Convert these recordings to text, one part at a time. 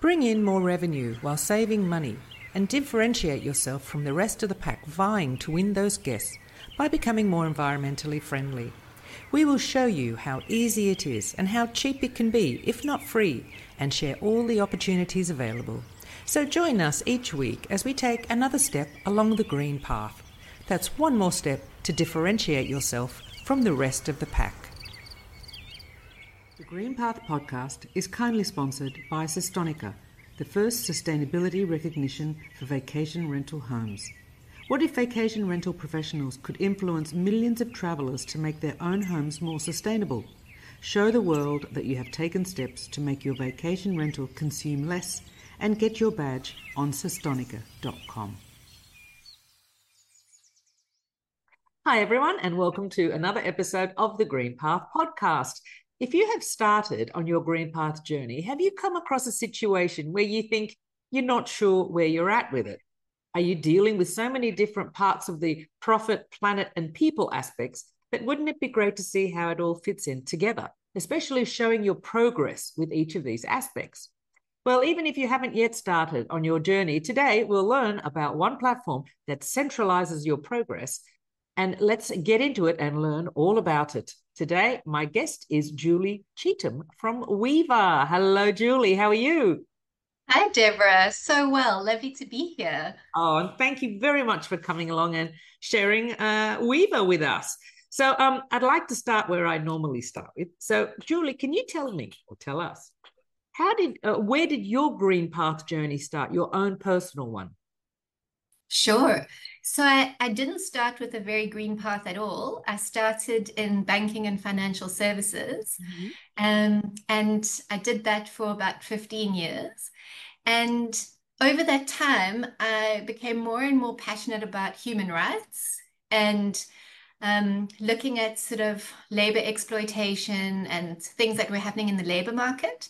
Bring in more revenue while saving money and differentiate yourself from the rest of the pack vying to win those guests by becoming more environmentally friendly. We will show you how easy it is and how cheap it can be, if not free, and share all the opportunities available. So join us each week as we take another step along the green path. That's one more step to differentiate yourself from the rest of the pack. The Green Path podcast is kindly sponsored by Sustonica, the first sustainability recognition for vacation rental homes. What if vacation rental professionals could influence millions of travellers to make their own homes more sustainable? Show the world that you have taken steps to make your vacation rental consume less and get your badge on sustonica.com. Hi, everyone, and welcome to another episode of the Green Path podcast. If you have started on your Green Path journey, have you come across a situation where you think you're not sure where you're at with it? Are you dealing with so many different parts of the profit, planet, and people aspects? But wouldn't it be great to see how it all fits in together, especially showing your progress with each of these aspects? Well, even if you haven't yet started on your journey, today we'll learn about one platform that centralizes your progress. And let's get into it and learn all about it. Today, my guest is Julie Cheetham from Weeva. Hello, Julie. How are you? Hi, Deborah. So well. Lovely to be here. Oh, and thank you very much for coming along and sharing uh, Weeva with us. So, um, I'd like to start where I normally start with. So, Julie, can you tell me or tell us how did uh, where did your green path journey start? Your own personal one. Sure. So I, I didn't start with a very green path at all. I started in banking and financial services. Mm-hmm. Um, and I did that for about 15 years. And over that time, I became more and more passionate about human rights and um, looking at sort of labor exploitation and things that were happening in the labor market.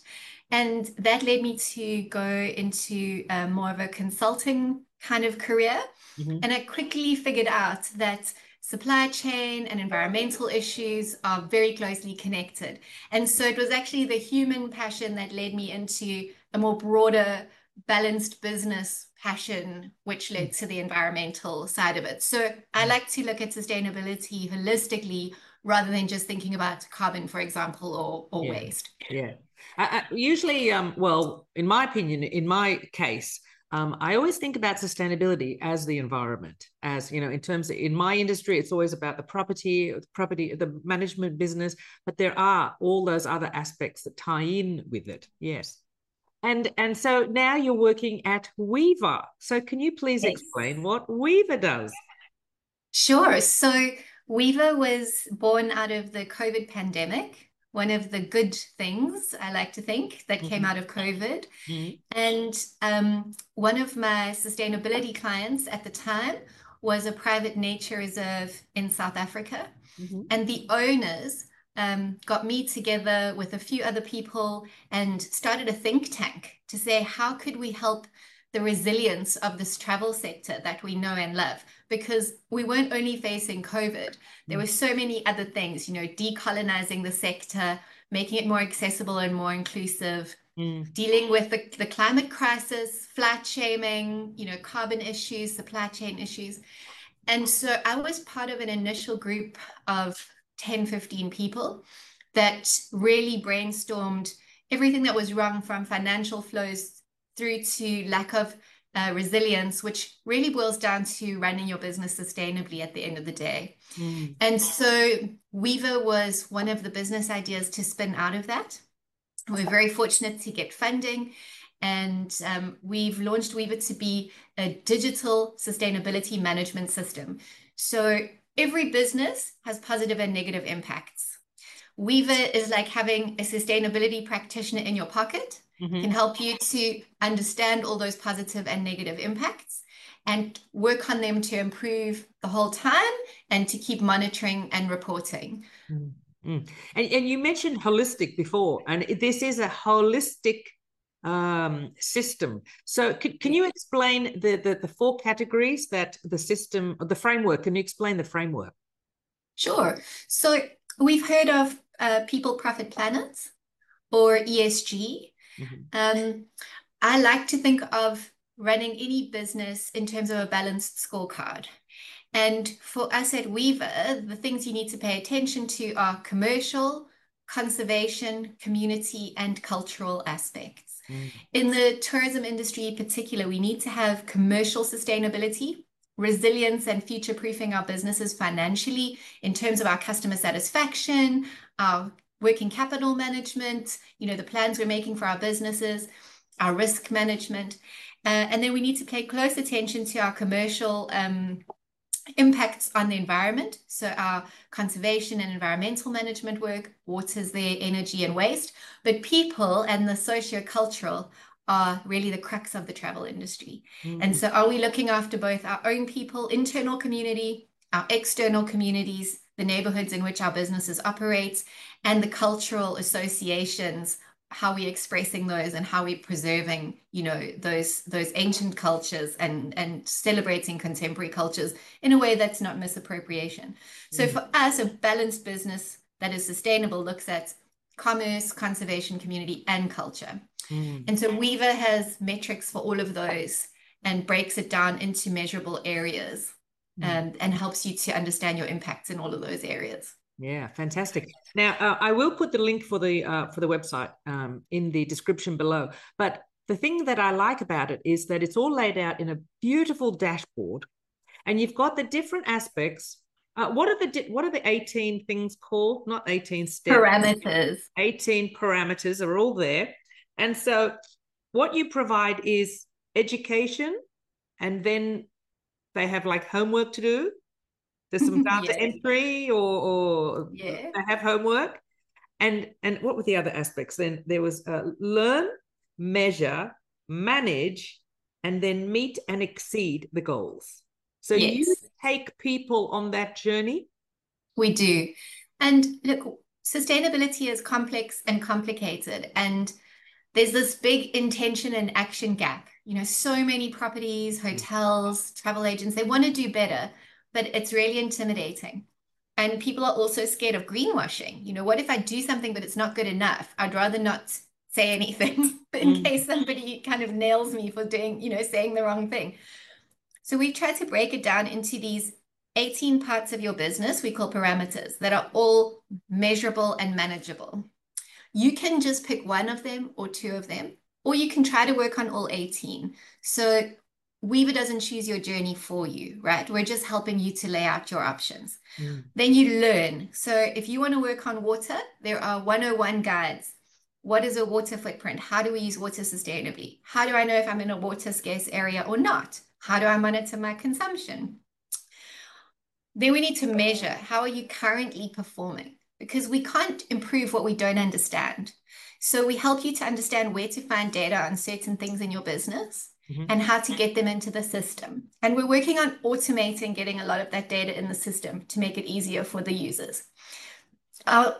And that led me to go into uh, more of a consulting kind of career. Mm-hmm. And I quickly figured out that supply chain and environmental issues are very closely connected. And so it was actually the human passion that led me into a more broader, balanced business passion, which led mm. to the environmental side of it. So I mm. like to look at sustainability holistically rather than just thinking about carbon, for example, or, or yeah. waste. Yeah. I, I, usually, um, well, in my opinion, in my case, um, I always think about sustainability as the environment, as you know, in terms of in my industry, it's always about the property, the property, the management business, but there are all those other aspects that tie in with it. Yes. And and so now you're working at Weeva. So can you please yes. explain what Weeva does? Sure. So Weeva was born out of the COVID pandemic one of the good things I like to think that mm-hmm. came out of COVID. Mm-hmm. And um, one of my sustainability clients at the time was a private nature reserve in South Africa. Mm-hmm. And the owners um, got me together with a few other people and started a think tank to say, how could we help the resilience of this travel sector that we know and love because we weren't only facing covid there mm. were so many other things you know decolonizing the sector making it more accessible and more inclusive mm. dealing with the, the climate crisis flight shaming you know carbon issues supply chain issues and so i was part of an initial group of 10 15 people that really brainstormed everything that was wrong from financial flows through to lack of uh, resilience, which really boils down to running your business sustainably at the end of the day. Mm. And so Weeva was one of the business ideas to spin out of that. We're very fortunate to get funding. And um, we've launched Weeva to be a digital sustainability management system. So every business has positive and negative impacts. Weeva is like having a sustainability practitioner in your pocket mm-hmm. can help you to understand all those positive and negative impacts and work on them to improve the whole time and to keep monitoring and reporting. Mm-hmm. And, and you mentioned holistic before, and this is a holistic um, system. So, can, can you explain the, the, the four categories that the system, the framework? Can you explain the framework? Sure. So, we've heard of uh, people, profit, planet, or ESG. Mm-hmm. Um, I like to think of running any business in terms of a balanced scorecard. And for us at Weeva, the things you need to pay attention to are commercial, conservation, community, and cultural aspects. Mm. In the tourism industry in particular, we need to have commercial sustainability, resilience, and future proofing our businesses financially in terms of our customer satisfaction, our working capital management, you know, the plans we're making for our businesses, our risk management. Uh, and then we need to pay close attention to our commercial um, impacts on the environment. So our conservation and environmental management work, water's there, energy and waste, but people and the socio-cultural are really the crux of the travel industry. Mm-hmm. And so are we looking after both our own people, internal community, our external communities, the neighborhoods in which our businesses operate, and the cultural associations how we're expressing those and how we're preserving you know those those ancient cultures and and celebrating contemporary cultures in a way that's not misappropriation so mm. for us a balanced business that is sustainable looks at commerce conservation community and culture mm. and so Weeva has metrics for all of those and breaks it down into measurable areas mm. and, and helps you to understand your impacts in all of those areas yeah, fantastic. Now uh, I will put the link for the uh, for the website um, in the description below. But the thing that I like about it is that it's all laid out in a beautiful dashboard, and you've got the different aspects. Uh, what are the what are the eighteen things called? Not eighteen steps. Parameters. Eighteen parameters are all there, and so what you provide is education, and then they have like homework to do there's some data yeah. entry or, or yeah. have homework. And and what were the other aspects? Then there was uh, learn, measure, manage, and then meet and exceed the goals. So yes. you take people on that journey. We do. And look, sustainability is complex and complicated. And there's this big intention and action gap. You know, so many properties, mm. hotels, travel agents, they want to do better, but it's really intimidating. And people are also scared of greenwashing. You know, what if I do something but it's not good enough? I'd rather not say anything in mm. case somebody kind of nails me for doing, you know, saying the wrong thing. So we've tried to break it down into these 18 parts of your business we call parameters that are all measurable and manageable. You can just pick one of them or two of them, or you can try to work on all 18. So Weeva doesn't choose your journey for you, right? We're just helping you to lay out your options. Mm. Then you learn. So if you want to work on water, there are 101 guides. What is a water footprint? How do we use water sustainably? How do I know if I'm in a water scarce area or not? How do I monitor my consumption? Then we need to measure how are you currently performing? Because we can't improve what we don't understand. So we help you to understand where to find data on certain things in your business mm-hmm. and how to get them into the system. And we're working on automating getting a lot of that data in the system to make it easier for the users. Our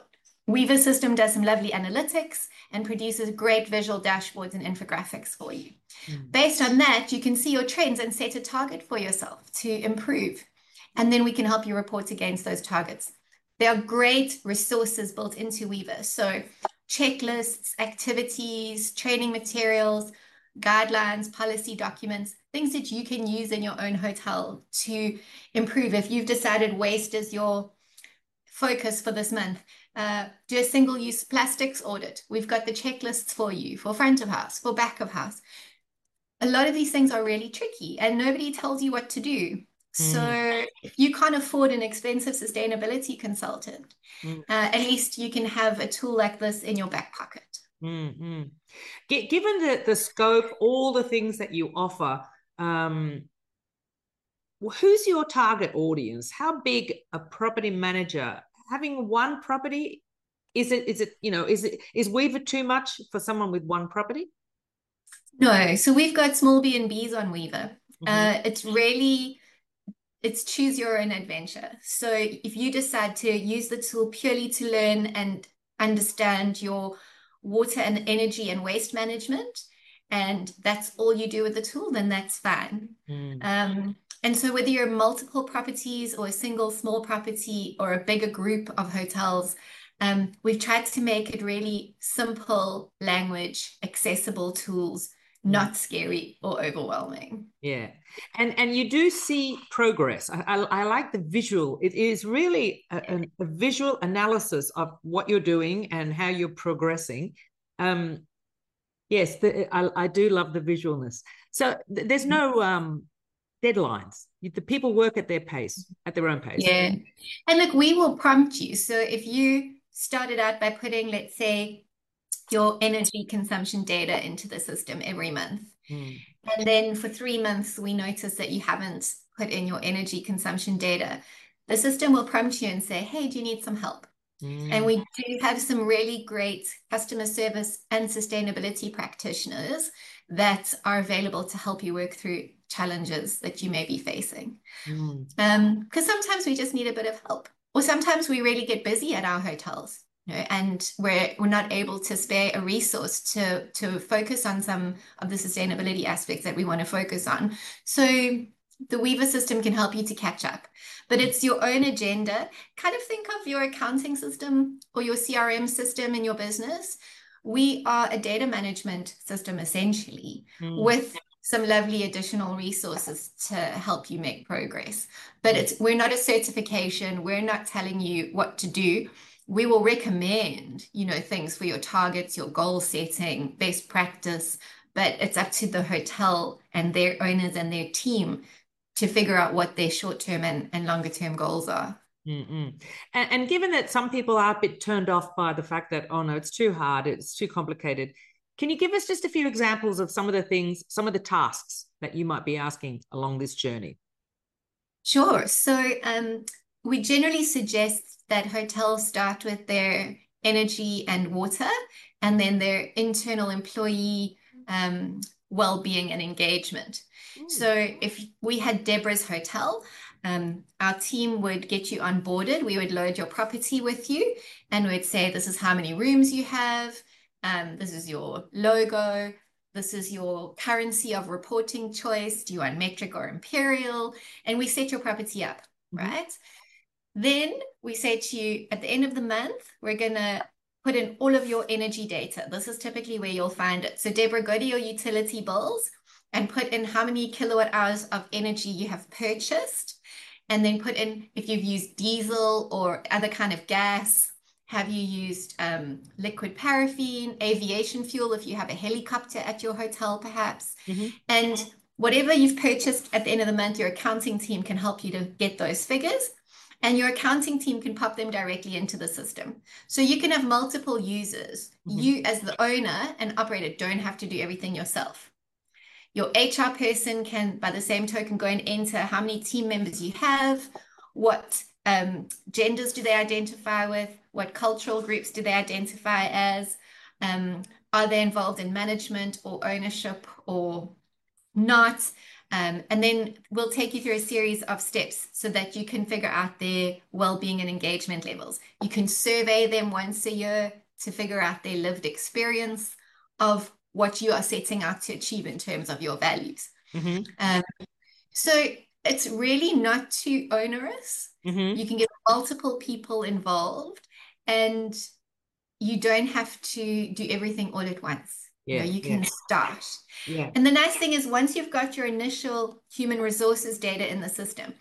Weeva system does some lovely analytics and produces great visual dashboards and infographics for you. Mm. Based on that, you can see your trends and set a target for yourself to improve. And then we can help you report against those targets. There are great resources built into Weeva. So, checklists, activities, training materials, guidelines, policy documents, things that you can use in your own hotel to improve. If you've decided waste is your focus for this month, uh, do a single use plastics audit. We've got the checklists for you for front of house, for back of house. A lot of these things are really tricky and nobody tells you what to do. Mm. So if you can't afford an expensive sustainability consultant, mm. uh, at least you can have a tool like this in your back pocket. Mm-hmm. Given the, the scope, all the things that you offer, um, who's your target audience? How big a property manager having one property? Is it is it you know is it is Weeva too much for someone with one property? No, so we've got small B and Bs on Weeva. Mm-hmm. Uh, it's really it's choose your own adventure. So if you decide to use the tool purely to learn and understand your water and energy and waste management and that's all you do with the tool then that's fine mm. um, and so whether you're multiple properties or a single small property or a bigger group of hotels um, we've tried to make it really simple language accessible tools not scary or overwhelming. Yeah, and and you do see progress. I, I, I like the visual. It is really a, a, visual analysis of what you're doing and how you're progressing. Um, yes, the, I, I do love the visualness. So th- there's no um deadlines. The people work at their pace, at their own pace. Yeah, and look, we will prompt you. So if you started out by putting, let's say, your energy consumption data into the system every month. Mm. And then for three months, we notice that you haven't put in your energy consumption data. The system will prompt you and say, Hey, do you need some help? Mm. And we do have some really great customer service and sustainability practitioners that are available to help you work through challenges that you may be facing. Because mm. um, sometimes we just need a bit of help, or sometimes we really get busy at our hotels you know, and we're we're not able to spare a resource to to focus on some of the sustainability aspects that we want to focus on. So the Weeva system can help you to catch up, but it's your own agenda. Kind of think of your accounting system or your CRM system in your business. We are a data management system essentially mm. with some lovely additional resources to help you make progress. But it's we're not a certification. We're not telling you what to do we will recommend, you know, things for your targets, your goal setting, best practice, but it's up to the hotel and their owners and their team to figure out what their short-term and, and longer-term goals are. And, and, given that some people are a bit turned off by the fact that, oh no, it's too hard, it's too complicated, can you give us just a few examples of some of the things, some of the tasks that you might be asking along this journey? Sure. So um, we generally suggest that hotels start with their energy and water, and then their internal employee um, well-being and engagement. Mm. So if we had Deborah's hotel, um, our team would get you onboarded. We would load your property with you, and we'd say, "This is how many rooms you have. Um, this is your logo. This is your currency of reporting choice. Do you want metric or imperial?" And we set your property up, mm-hmm. right? Then we say to you at the end of the month, we're going to put in all of your energy data. This is typically where you'll find it. So, Deborah, go to your utility bills and put in how many kilowatt hours of energy you have purchased. And then put in if you've used diesel or other kind of gas. Have you used um, liquid paraffin, aviation fuel if you have a helicopter at your hotel, perhaps? Mm-hmm. And whatever you've purchased at the end of the month, your accounting team can help you to get those figures and your accounting team can pop them directly into the system. So you can have multiple users. Mm-hmm. You, as the owner and operator, don't have to do everything yourself. Your HR person can, by the same token, go and enter how many team members you have, what um, genders do they identify with, what cultural groups do they identify as, um, are they involved in management or ownership or not? Um, and then we'll take you through a series of steps so that you can figure out their well-being and engagement levels. You can survey them once a year to figure out their lived experience of what you are setting out to achieve in terms of your values. Mm-hmm. Um, so it's really not too onerous. Mm-hmm. You can get multiple people involved and you don't have to do everything all at once. Yeah, you, know, you can yeah. start. Yeah. And the nice thing is once you've got your initial human resources data in the system,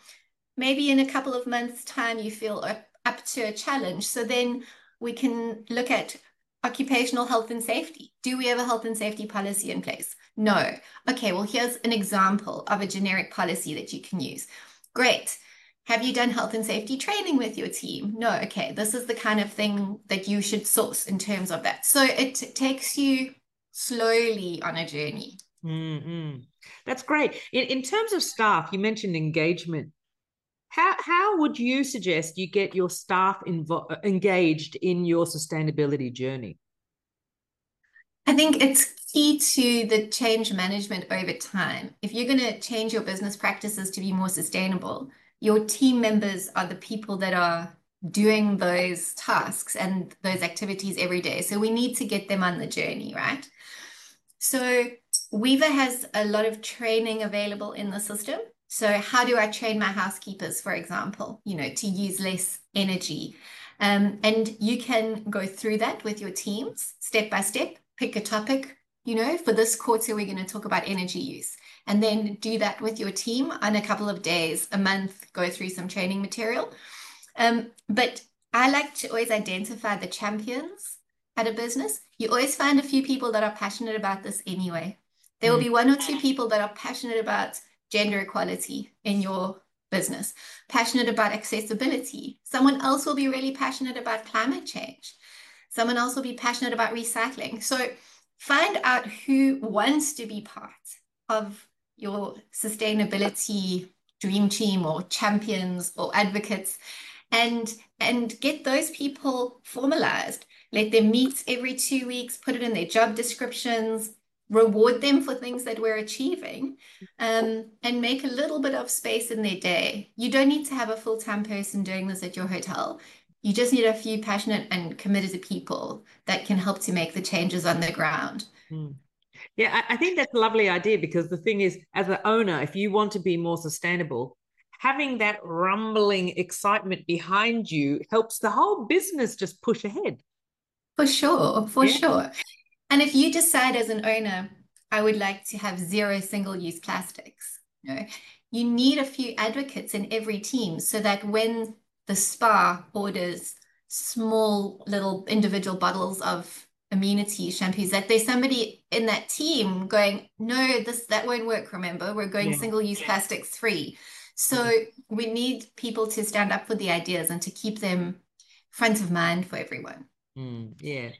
maybe in a couple of months time you feel up to a challenge. So then we can look at occupational health and safety. Do we have a health and safety policy in place? No. Okay, well here's an example of a generic policy that you can use. Great. Have you done health and safety training with your team? No. Okay, this is the kind of thing that you should source in terms of that. So it takes you slowly on a journey. Mm-hmm. That's great. In, in terms of staff, you mentioned engagement. How, how would you suggest you get your staff invo- engaged in your sustainability journey? I think it's key to the change management over time. If you're going to change your business practices to be more sustainable, your team members are the people that are doing those tasks and those activities every day. So we need to get them on the journey, right? So Weeva has a lot of training available in the system. So how do I train my housekeepers, for example, you know, to use less energy? Um, and you can go through that with your teams step by step, pick a topic, you know, for this quarter, we're going to talk about energy use. And then do that with your team on a couple of days, a month, go through some training material. Um, but I like to always identify the champions at a business. You always find a few people that are passionate about this anyway. There will mm. be one or two people that are passionate about gender equality in your business, passionate about accessibility. Someone else will be really passionate about climate change. Someone else will be passionate about recycling. So find out who wants to be part of your sustainability dream team or champions or advocates and and get those people formalized let them meet every two weeks put it in their job descriptions reward them for things that we're achieving um, and make a little bit of space in their day. You don't need to have a full time person doing this at your hotel. You just need a few passionate and committed people that can help to make the changes on the ground. Mm. Yeah, I, I think that's a lovely idea because the thing is, as an owner, if you want to be more sustainable, having that rumbling excitement behind you helps the whole business just push ahead. For sure, for yeah. sure. And if you decide as an owner, I would like to have zero single use plastics, you, know, you need a few advocates in every team so that when the spa orders small little individual bottles of amenity shampoos that there's somebody in that team going no this that won't work remember we're going yeah. single use plastics free so mm-hmm. we need people to stand up for the ideas and to keep them front of mind for everyone Mm, yeah,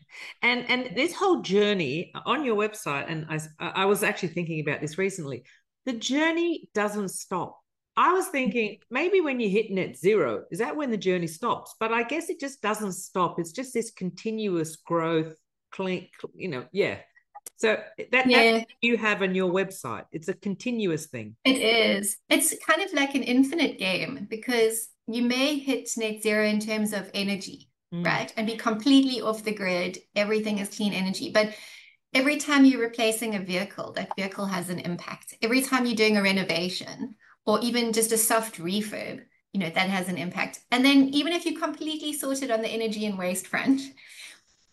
and and this whole journey uh, on your website, and I I was actually thinking about this recently. The journey doesn't stop. I was mm. thinking maybe when you hit net zero, is that when the journey stops? But I guess it just doesn't stop. It's just this continuous growth, clean, you know, yeah. So eh, that yeah. you have on your website. It's a continuous thing. It is. It's kind of like an infinite game because you may hit net zero in terms of energy mm. right? And be completely off the grid. Everything is clean energy. But every time you're replacing a vehicle, that vehicle has an impact. Every time you're doing a renovation or even just a soft refurb, you know, that has an impact. And then even if you completely sorted on the energy and waste front,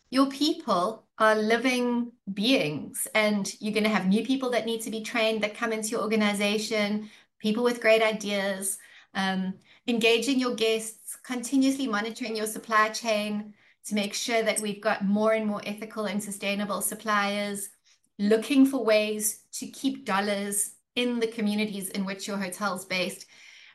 your people are living beings and you're going to have new people that need to be trained that come into your organization, people with great ideas, um, engaging your guests continuously monitoring your supply chain to make sure that we've got more and more ethical and sustainable suppliers, looking for ways to keep dollars in the communities in which your hotel's based.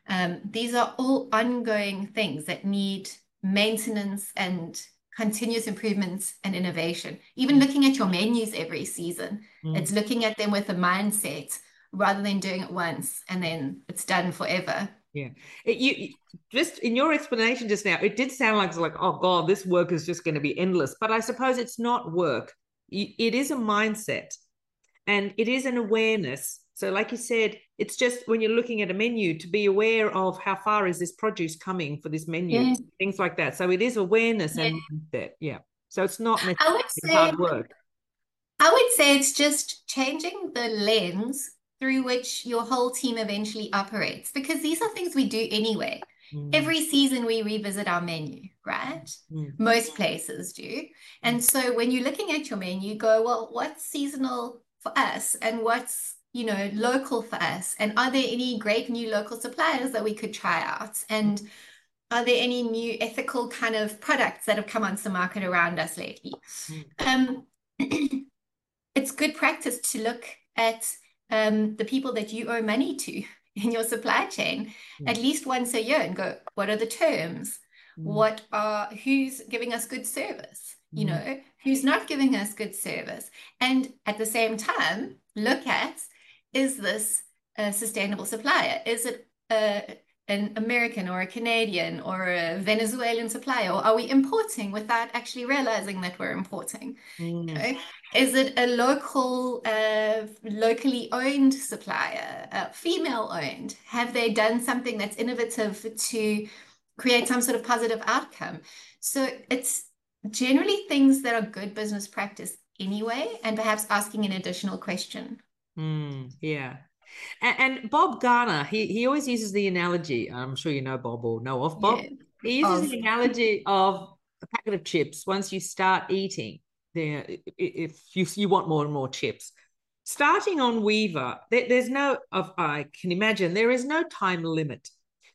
Um, these are all ongoing things that need maintenance and continuous improvements and innovation. Even looking at your menus every season, mm. it's looking at them with a mindset rather than doing it once and then it's done forever. Yeah, it, you just in your explanation just now, it did sound like it's like, oh god, this work is just going to be endless. But I suppose it's not work. It is a mindset, and it is an awareness. So, like you said, it's just when you're looking at a menu to be aware of how far is this produce coming for this menu, yeah. things like that. So it is awareness yeah. and that, yeah. So it's not necessarily say, hard work. I would say it's just changing the lens through which your whole team eventually operates because these are things we do anyway. Mm. Every season we revisit our menu, right? Mm. Most places do. And so when you're looking at your menu, you go, well, what's seasonal for us and what's you know local for us and are there any great new local suppliers that we could try out and are there any new ethical kind of products that have come onto the market around us lately mm. um, it's good practice to look at um, the people that you owe money to in your supply chain mm. at least once a year and go, what are the terms? Mm. What are who's giving us good service? You hmm. know, who's not giving us good service? And at the same time, look at is this a sustainable supplier? Is it a an American or a Canadian or a Venezuelan supplier? Or are we importing without actually realizing that we're importing? Mm. You know? Is it a local, uh, locally owned supplier, uh, female owned? Have they done something that's innovative to create some sort of positive outcome? So it's generally things that are good business practice anyway, and perhaps asking an additional question. Mm, yeah. And, and, Bob Garner, he, he always uses the analogy. I'm sure you know Bob or know of Bob. Yeah. He uses the analogy of a packet of chips once you start eating there if you you want more and more chips. Starting on Weeva, there, there's no of I can imagine there is no time limit.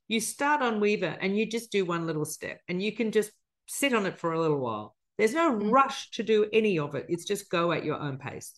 You start on Weeva and you just do one little step, and you can just sit on it for a little while. There's no mm. rush to do any of it. It's just go at your own pace.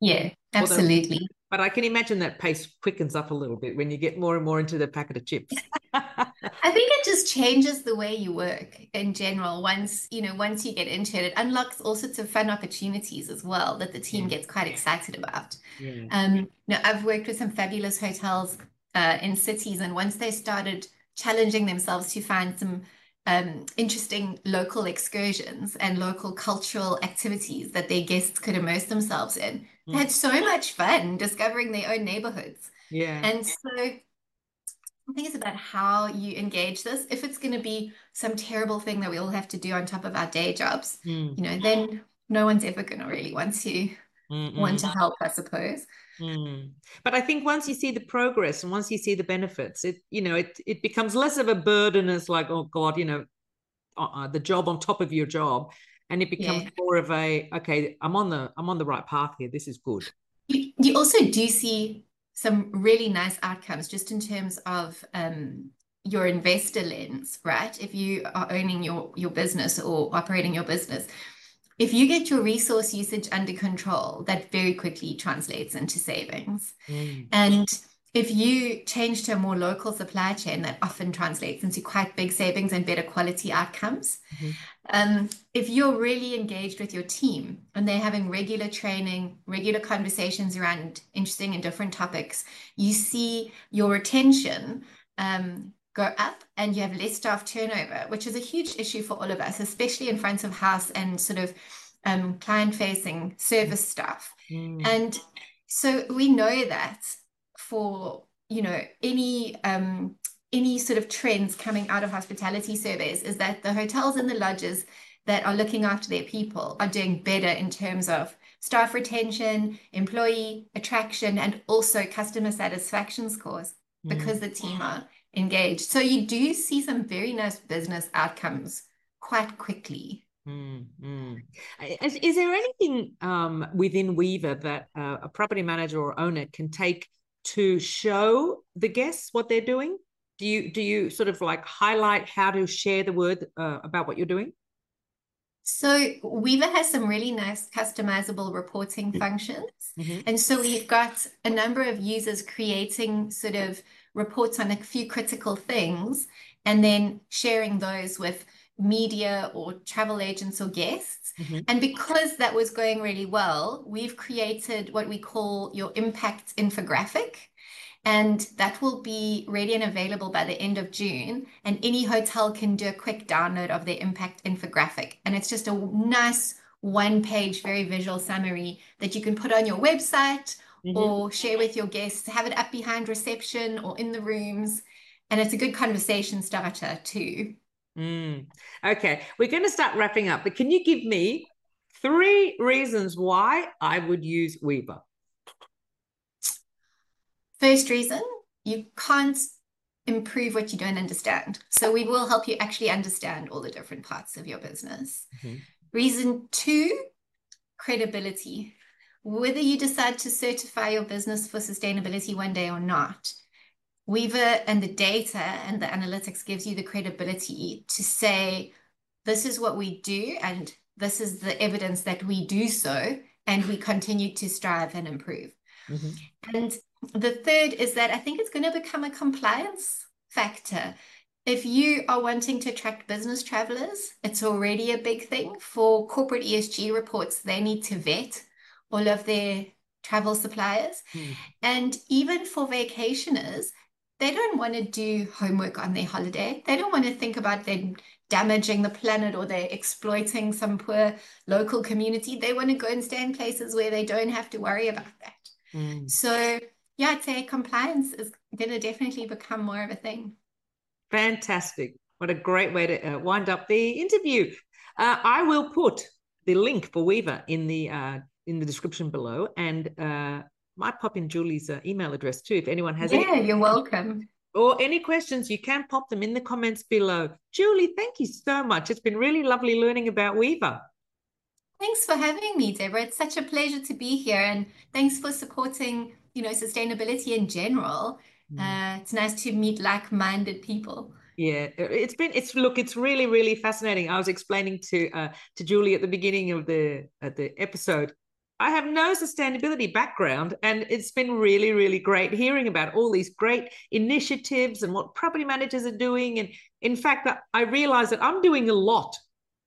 Yeah, absolutely. Although, but I can imagine that pace quickens up a little bit when you get more and more into the packet of chips. I think it just changes the way you work in general. Once you know, once you get into it, it unlocks all sorts of fun opportunities as well that the team gets quite excited about. Yeah. Um, you know, I've worked with some fabulous hotels uh, in cities, and once they started challenging themselves to find some um, interesting local excursions and local cultural activities that their guests could immerse themselves in. Mm. They had so much fun discovering their own neighborhoods. Yeah. And so I think it's about how you engage this. If it's going to be some terrible thing that we all have to do on top of our day jobs, mm. you know, then no one's ever going to really want to Mm-mm. want to help, I suppose. Mm. But I think once you see the progress and once you see the benefits, it you know it it becomes less of a burden as like oh God, you know, uh, uh, the job on top of your job, and it becomes yeah. more of a okay, I'm on the I'm on the right path here. This is good. You, you also do see some really nice outcomes just in terms of um, your investor lens, right? If you are owning your your business or operating your business, if you get your resource usage under control, that very quickly translates into savings. Mm. And if you change to a more local supply chain, that often translates into quite big savings and better quality outcomes. Mm-hmm. Um, if you're really engaged with your team and they're having regular training, regular conversations around interesting and different topics, you see your retention um, go up and you have less staff turnover, which is a huge issue for all of us, especially in front of house and sort of um, client facing service staff. Mm. And so we know that for, you know, any um, any sort of trends coming out of hospitality surveys is that the hotels and the lodges that are looking after their people are doing better in terms of staff retention, employee attraction, and also customer satisfaction scores mm. because the team are engaged. So you do see some very nice business outcomes quite quickly. Mm, mm. Is, is, there anything um, within Weeva that uh, a property manager or owner can take to show the guests what they're doing? Do you do you sort of like highlight how to share the word uh, about what you're doing? So Weeva has some really nice customizable reporting mm-hmm. functions. Mm-hmm. And so we've got a number of users creating sort of reports on a few critical things and then sharing those with media or travel agents or guests. Mm-hmm. And because that was going really well, we've created what we call your impact infographic. And that will be ready and available by the end of June. And any hotel can do a quick download of their impact infographic. And it's just a nice one page, very visual summary that you can put on your website mm-hmm. or share with your guests, have it up behind reception or in the rooms. And it's a good conversation starter too. Mm. Okay, we're going to start wrapping up, but can you give me three reasons why I would use Weeva? First reason, you can't improve what you don't understand. So we will help you actually understand all the different parts of your business. Mm-hmm. Reason two, credibility whether you decide to certify your business for sustainability one day or not, Weeva and the data and the analytics gives you the credibility to say, this is what we do, and this is the evidence that we do so, and we continue to strive and improve. Mm-hmm. And the third is that I think it's going to become a compliance factor. If you are wanting to attract business travelers, it's already a big thing. For corporate ESG reports, they need to vet all of their travel suppliers. Mm. And even for vacationers, they don't want to do homework on their holiday. They don't want to think about them damaging the planet or they're exploiting some poor local community. They want to go and stay in places where they don't have to worry about that. Mm. So, yeah, I'd say compliance is going to definitely become more of a thing. Fantastic. What a great way to uh, wind up the interview. Uh, I will put the link for Weeva in the uh, in the description below, and uh, might pop in Julie's uh, email address too if anyone has. Yeah, any- you're welcome. Or any questions, you can pop them in the comments below. Julie, thank you so much. It's been really lovely learning about Weeva. Thanks for having me, Deborah. It's such a pleasure to be here, and thanks for supporting, you know, sustainability in general. Mm. Uh, it's nice to meet like-minded people. Yeah, it's been it's look, it's really really fascinating. I was explaining to uh, to Julie at the beginning of the at the episode. I have no sustainability background, and it's been really really great hearing about all these great initiatives and what property managers are doing. And in fact, that I realize that I'm doing a lot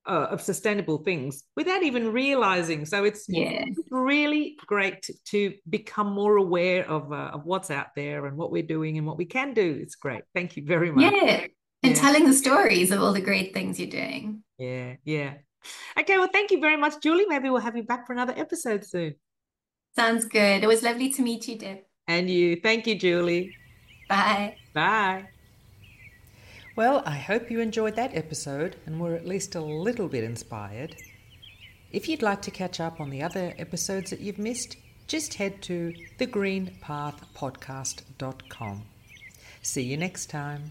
uh, of sustainable things without even realizing. So it's yeah. really great to, to become more aware of, uh, of what's out there and what we're doing and what we can do. It's great. Thank you very much. Yeah. And yeah. telling the stories of all the great things you're doing. Yeah. Yeah. Okay. Well, thank you very much, Julie. Maybe we'll have you back for another episode soon. Sounds good. It was lovely to meet you, Deb. And you. Thank you, Julie. Bye. Bye. Well, I hope you enjoyed that episode and were at least a little bit inspired. If you'd like to catch up on the other episodes that you've missed, just head to thegreenpathpodcast.com. See you next time.